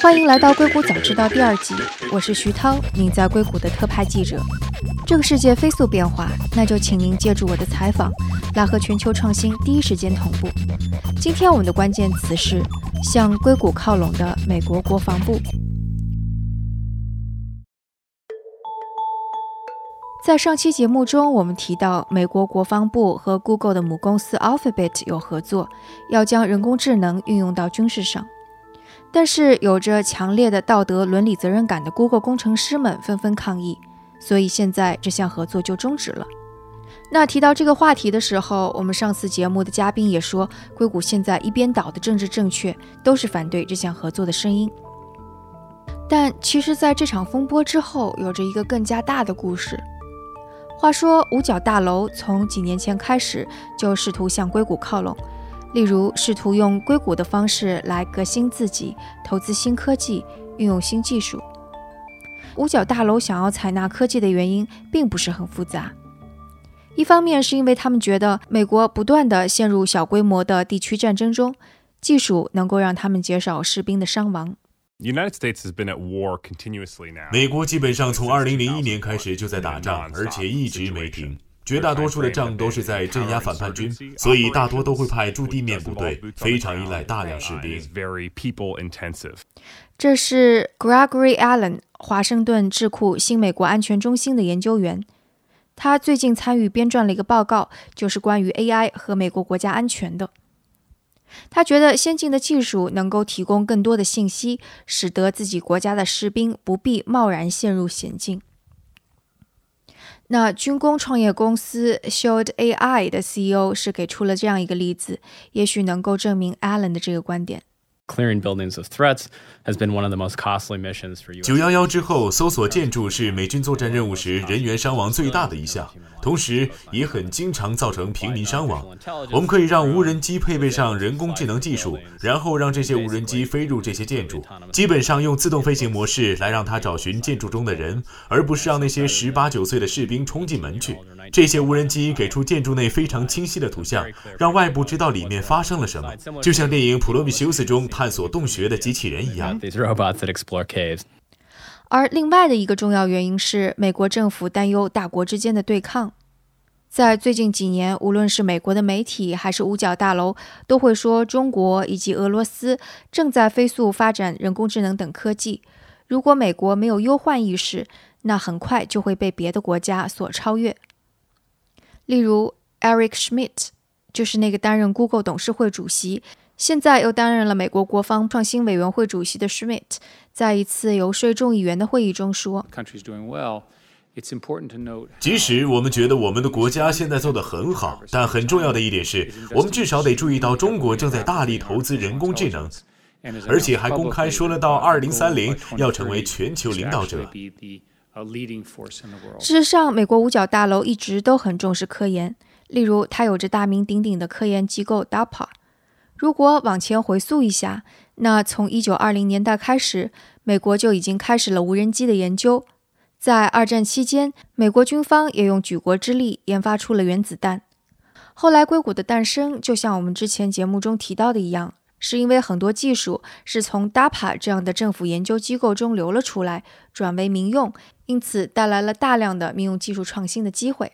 欢迎来到《硅谷早知道》第二季，我是徐涛，您在硅谷的特派记者。这个世界飞速变化，那就请您借助我的采访，来和全球创新第一时间同步。今天我们的关键词是向硅谷靠拢的美国国防部。在上期节目中，我们提到美国国防部和 Google 的母公司 Alphabet 有合作，要将人工智能运用到军事上。但是，有着强烈的道德伦理责任感的 Google 工程师们纷纷抗议，所以现在这项合作就终止了。那提到这个话题的时候，我们上次节目的嘉宾也说，硅谷现在一边倒的政治正确都是反对这项合作的声音。但其实，在这场风波之后，有着一个更加大的故事。话说，五角大楼从几年前开始就试图向硅谷靠拢，例如试图用硅谷的方式来革新自己，投资新科技，运用新技术。五角大楼想要采纳科技的原因并不是很复杂，一方面是因为他们觉得美国不断的陷入小规模的地区战争中，技术能够让他们减少士兵的伤亡。美国基本上从2001年开始就在打仗，而且一直没停。绝大多数的仗都是在镇压反叛军，所以大多都会派驻地面部队，非常依赖大量士兵。这是 Gregory Allen，华盛顿智库新美国安全中心的研究员。他最近参与编撰了一个报告，就是关于 AI 和美国国家安全的。他觉得先进的技术能够提供更多的信息，使得自己国家的士兵不必贸然陷入险境。那军工创业公司 Shield AI 的 CEO 是给出了这样一个例子，也许能够证明 Allen 的这个观点。Clearing buildings of threats has been one of the most costly missions for you. 九幺幺之后，搜索建筑是美军作战任务时人员伤亡最大的一项，同时也很经常造成平民伤亡。我们可以让无人机配备上人工智能技术，然后让这些无人机飞入这些建筑，基本上用自动飞行模式来让它找寻建筑中的人，而不是让那些十八九岁的士兵冲进门去。这些无人机给出建筑内非常清晰的图像，让外部知道里面发生了什么，就像电影《普罗米修斯》中探索洞穴的机器人一样。而另外的一个重要原因是，美国政府担忧大国之间的对抗。在最近几年，无论是美国的媒体还是五角大楼，都会说中国以及俄罗斯正在飞速发展人工智能等科技。如果美国没有忧患意识，那很快就会被别的国家所超越。例如，Eric Schmidt 就是那个担任 Google 董事会主席，现在又担任了美国国防创新委员会主席的 Schmidt，在一次游说众议员的会议中说：“即使我们觉得我们的国家现在做得很好，但很重要的一点是，我们至少得注意到中国正在大力投资人工智能，而且还公开说了到2030要成为全球领导者。” A leading force in the world 事实上，美国五角大楼一直都很重视科研。例如，它有着大名鼎鼎的科研机构 DARPA。如果往前回溯一下，那从1920年代开始，美国就已经开始了无人机的研究。在二战期间，美国军方也用举国之力研发出了原子弹。后来，硅谷的诞生，就像我们之前节目中提到的一样。是因为很多技术是从 DAPA 这样的政府研究机构中流了出来，转为民用，因此带来了大量的民用技术创新的机会。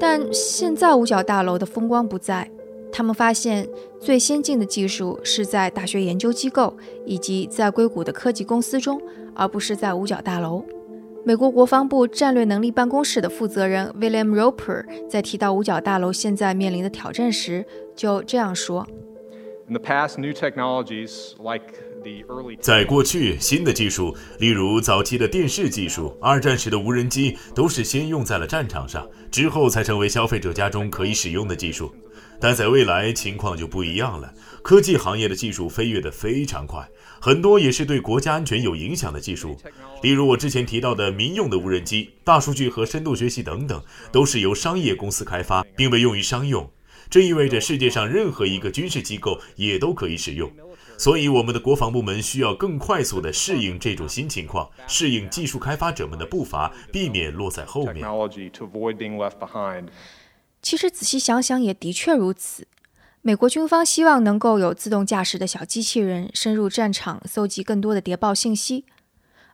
但现在五角大楼的风光不再，他们发现最先进的技术是在大学研究机构以及在硅谷的科技公司中，而不是在五角大楼。美国国防部战略能力办公室的负责人 William Roper 在提到五角大楼现在面临的挑战时，就这样说。在过去，新的技术，例如早期的电视技术、二战时的无人机，都是先用在了战场上，之后才成为消费者家中可以使用的技术。但在未来，情况就不一样了。科技行业的技术飞跃得非常快，很多也是对国家安全有影响的技术，例如我之前提到的民用的无人机、大数据和深度学习等等，都是由商业公司开发，并被用于商用。这意味着世界上任何一个军事机构也都可以使用，所以我们的国防部门需要更快速地适应这种新情况，适应技术开发者们的步伐，避免落在后面。其实仔细想想，也的确如此。美国军方希望能够有自动驾驶的小机器人深入战场，搜集更多的谍报信息。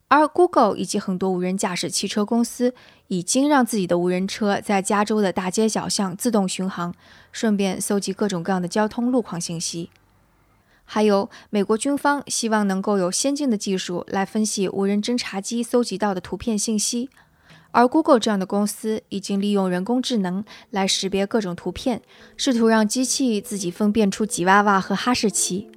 而 Google 以及很多无人驾驶汽车公司已经让自己的无人车在加州的大街小巷自动巡航，顺便搜集各种各样的交通路况信息。还有，美国军方希望能够有先进的技术来分析无人侦察机搜集到的图片信息。而 Google 这样的公司已经利用人工智能来识别各种图片，试图让机器自己分辨出吉娃娃和哈士奇。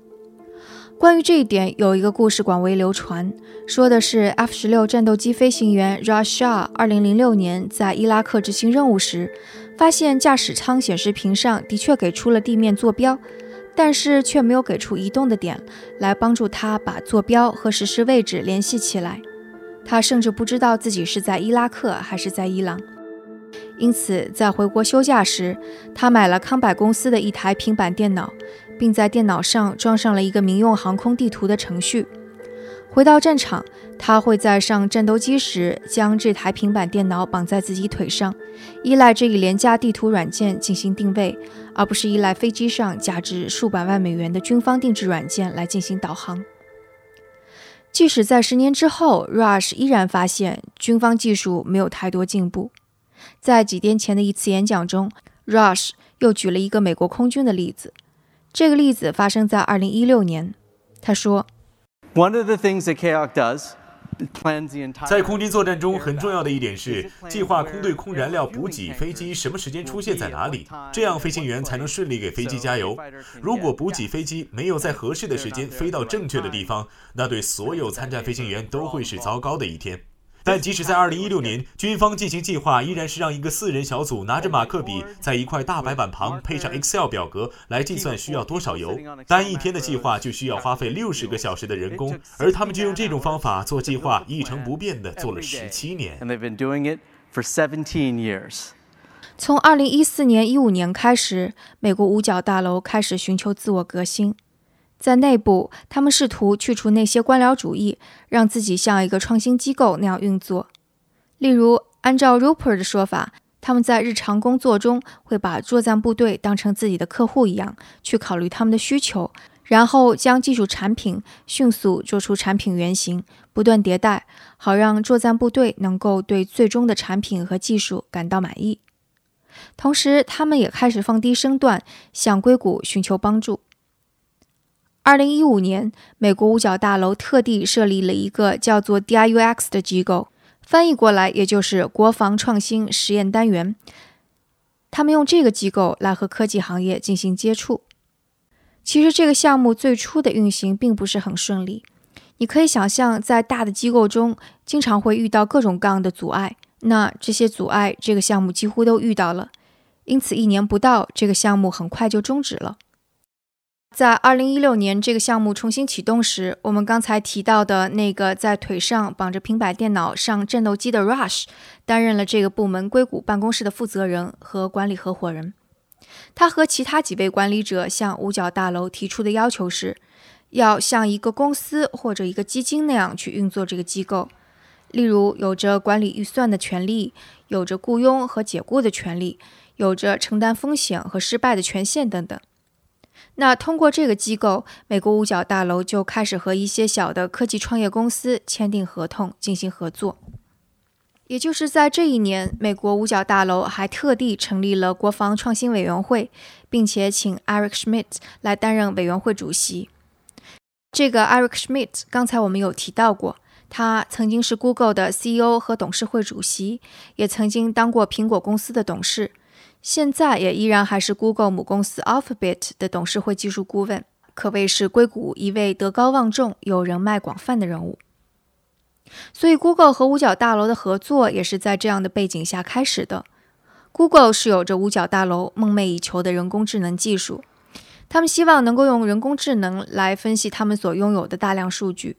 关于这一点，有一个故事广为流传，说的是 F 十六战斗机飞行员 Rush Shah 二零零六年在伊拉克执行任务时，发现驾驶舱显示屏上的确给出了地面坐标，但是却没有给出移动的点来帮助他把坐标和实时位置联系起来。他甚至不知道自己是在伊拉克还是在伊朗，因此在回国休假时，他买了康柏公司的一台平板电脑，并在电脑上装上了一个民用航空地图的程序。回到战场，他会在上战斗机时将这台平板电脑绑在自己腿上，依赖这一廉价地图软件进行定位，而不是依赖飞机上价值数百万美元的军方定制软件来进行导航。即使在十年之后，Rush 依然发现军方技术没有太多进步。在几天前的一次演讲中，Rush 又举了一个美国空军的例子。这个例子发生在2016年。他说：“One of the things that KOC does.” 在空军作战中，很重要的一点是计划空对空燃料补给，飞机什么时间出现在哪里，这样飞行员才能顺利给飞机加油。如果补给飞机没有在合适的时间飞到正确的地方，那对所有参战飞行员都会是糟糕的一天。但即使在2016年，军方进行计划依然是让一个四人小组拿着马克笔，在一块大白板旁配上 Excel 表格来计算需要多少油。单一天的计划就需要花费六十个小时的人工，而他们就用这种方法做计划，一成不变地做了十七年。从2014年、15年开始，美国五角大楼开始寻求自我革新。在内部，他们试图去除那些官僚主义，让自己像一个创新机构那样运作。例如，按照 Rupert 的说法，他们在日常工作中会把作战部队当成自己的客户一样，去考虑他们的需求，然后将技术产品迅速做出产品原型，不断迭代，好让作战部队能够对最终的产品和技术感到满意。同时，他们也开始放低身段，向硅谷寻求帮助。二零一五年，美国五角大楼特地设立了一个叫做 DIUX 的机构，翻译过来也就是国防创新实验单元。他们用这个机构来和科技行业进行接触。其实这个项目最初的运行并不是很顺利。你可以想象，在大的机构中，经常会遇到各种各样的阻碍。那这些阻碍，这个项目几乎都遇到了。因此，一年不到，这个项目很快就终止了。在二零一六年这个项目重新启动时，我们刚才提到的那个在腿上绑着平板电脑上战斗机的 Rush，担任了这个部门硅谷办公室的负责人和管理合伙人。他和其他几位管理者向五角大楼提出的要求是，要像一个公司或者一个基金那样去运作这个机构，例如有着管理预算的权利，有着雇佣和解雇的权利，有着承担风险和失败的权限等等。那通过这个机构，美国五角大楼就开始和一些小的科技创业公司签订合同进行合作。也就是在这一年，美国五角大楼还特地成立了国防创新委员会，并且请 Eric Schmidt 来担任委员会主席。这个 Eric Schmidt 刚才我们有提到过，他曾经是 Google 的 CEO 和董事会主席，也曾经当过苹果公司的董事。现在也依然还是 Google 母公司 Alphabet 的董事会技术顾问，可谓是硅谷一位德高望重、有人脉广泛的人物。所以，Google 和五角大楼的合作也是在这样的背景下开始的。Google 是有着五角大楼梦寐以求的人工智能技术，他们希望能够用人工智能来分析他们所拥有的大量数据。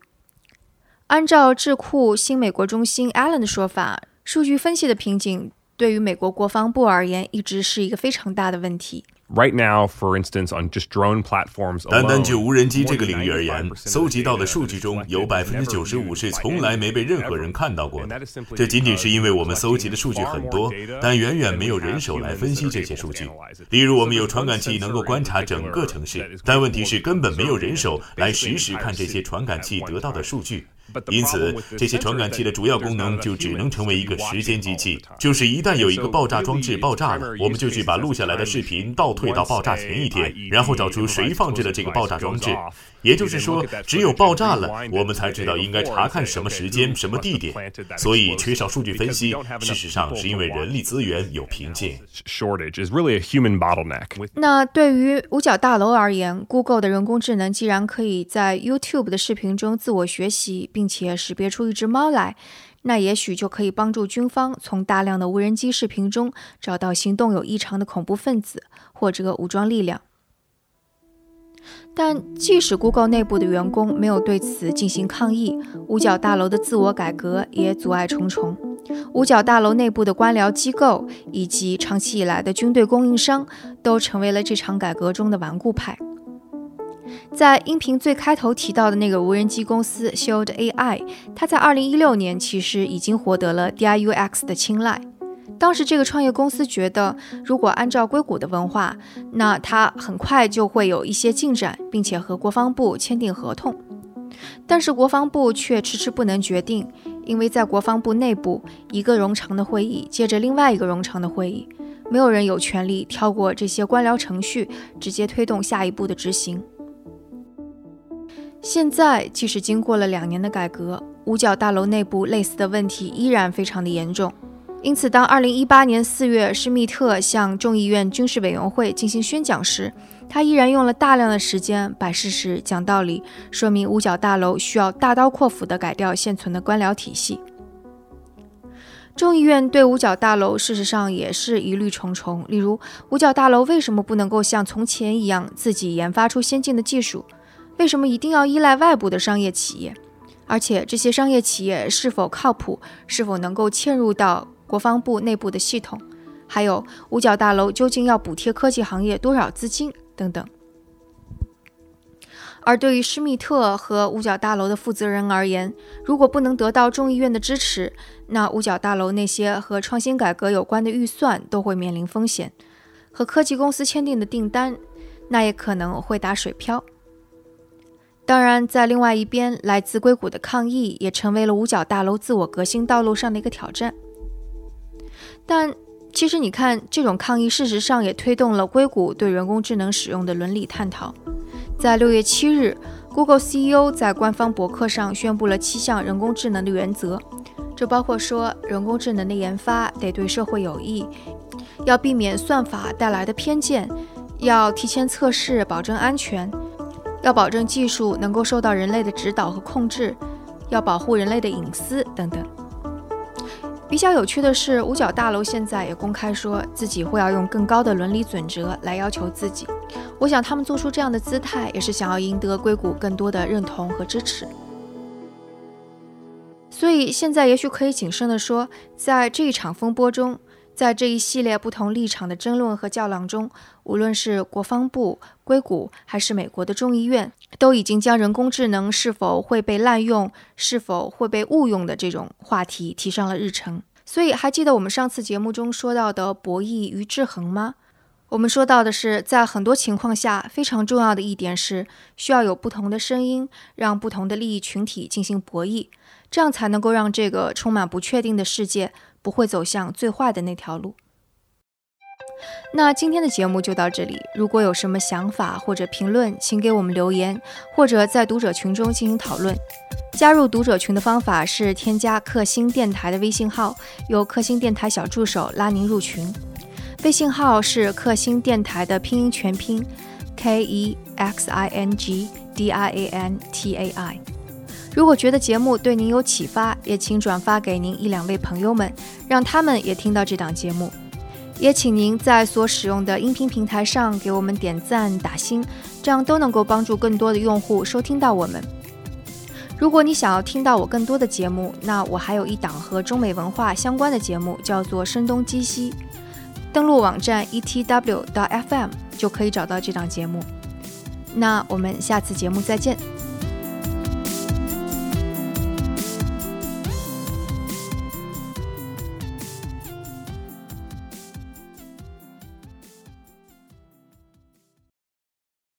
按照智库新美国中心 Allen 的说法，数据分析的瓶颈。对于美国国防部而言，一直是一个非常大的问题。Right now, for instance, on just drone platforms 单单就无人机这个领域而言，搜集到的数据中有百分之九十五是从来没被任何人看到过的。这仅仅是因为我们搜集的数据很多，但远远没有人手来分析这些数据。例如，我们有传感器能够观察整个城市，但问题是根本没有人手来实时看这些传感器得到的数据。因此，这些传感器的主要功能就只能成为一个时间机器，就是一旦有一个爆炸装置爆炸了，我们就去把录下来的视频倒退到爆炸前一天，然后找出谁放置了这个爆炸装置。也就是说，只有爆炸了，我们才知道应该查看什么时间、什么地点。所以，缺少数据分析，事实上是因为人力资源有瓶颈。Shortage is really a human bottleneck. 那对于五角大楼而言，Google 的人工智能既然可以在 YouTube 的视频中自我学习，并且识别出一只猫来，那也许就可以帮助军方从大量的无人机视频中找到行动有异常的恐怖分子或者武装力量。但即使 Google 内部的员工没有对此进行抗议，五角大楼的自我改革也阻碍重重。五角大楼内部的官僚机构以及长期以来的军队供应商都成为了这场改革中的顽固派。在音频最开头提到的那个无人机公司 Shield AI，它在2016年其实已经获得了 DIUX 的青睐。当时这个创业公司觉得，如果按照硅谷的文化，那它很快就会有一些进展，并且和国防部签订合同。但是国防部却迟迟不能决定，因为在国防部内部，一个冗长的会议接着另外一个冗长的会议，没有人有权利跳过这些官僚程序，直接推动下一步的执行。现在，即使经过了两年的改革，五角大楼内部类似的问题依然非常的严重。因此，当2018年4月施密特向众议院军事委员会进行宣讲时，他依然用了大量的时间摆事实、讲道理，说明五角大楼需要大刀阔斧地改掉现存的官僚体系。众议院对五角大楼事实上也是疑虑重重，例如，五角大楼为什么不能够像从前一样自己研发出先进的技术？为什么一定要依赖外部的商业企业？而且，这些商业企业是否靠谱？是否能够嵌入到？国防部内部的系统，还有五角大楼究竟要补贴科技行业多少资金等等。而对于施密特和五角大楼的负责人而言，如果不能得到众议院的支持，那五角大楼那些和创新改革有关的预算都会面临风险，和科技公司签订的订单，那也可能会打水漂。当然，在另外一边，来自硅谷的抗议也成为了五角大楼自我革新道路上的一个挑战。但其实，你看，这种抗议事实上也推动了硅谷对人工智能使用的伦理探讨。在六月七日，Google CEO 在官方博客上宣布了七项人工智能的原则，这包括说，人工智能的研发得对社会有益，要避免算法带来的偏见，要提前测试保证安全，要保证技术能够受到人类的指导和控制，要保护人类的隐私等等。比较有趣的是，五角大楼现在也公开说自己会要用更高的伦理准则来要求自己。我想他们做出这样的姿态，也是想要赢得硅谷更多的认同和支持。所以现在也许可以谨慎地说，在这一场风波中，在这一系列不同立场的争论和较量中，无论是国防部、硅谷，还是美国的众议院，都已经将人工智能是否会被滥用、是否会被误用的这种话题提上了日程。所以，还记得我们上次节目中说到的博弈与制衡吗？我们说到的是，在很多情况下，非常重要的一点是，需要有不同的声音，让不同的利益群体进行博弈，这样才能够让这个充满不确定的世界不会走向最坏的那条路。那今天的节目就到这里。如果有什么想法或者评论，请给我们留言，或者在读者群中进行讨论。加入读者群的方法是添加克星电台的微信号，由克星电台小助手拉您入群。微信号是克星电台的拼音全拼，k e x i n g d i a n t a i。如果觉得节目对您有启发，也请转发给您一两位朋友们，让他们也听到这档节目。也请您在所使用的音频平台上给我们点赞打星，这样都能够帮助更多的用户收听到我们。如果你想要听到我更多的节目，那我还有一档和中美文化相关的节目，叫做《声东击西》。登录网站 etw.fm 就可以找到这档节目。那我们下次节目再见。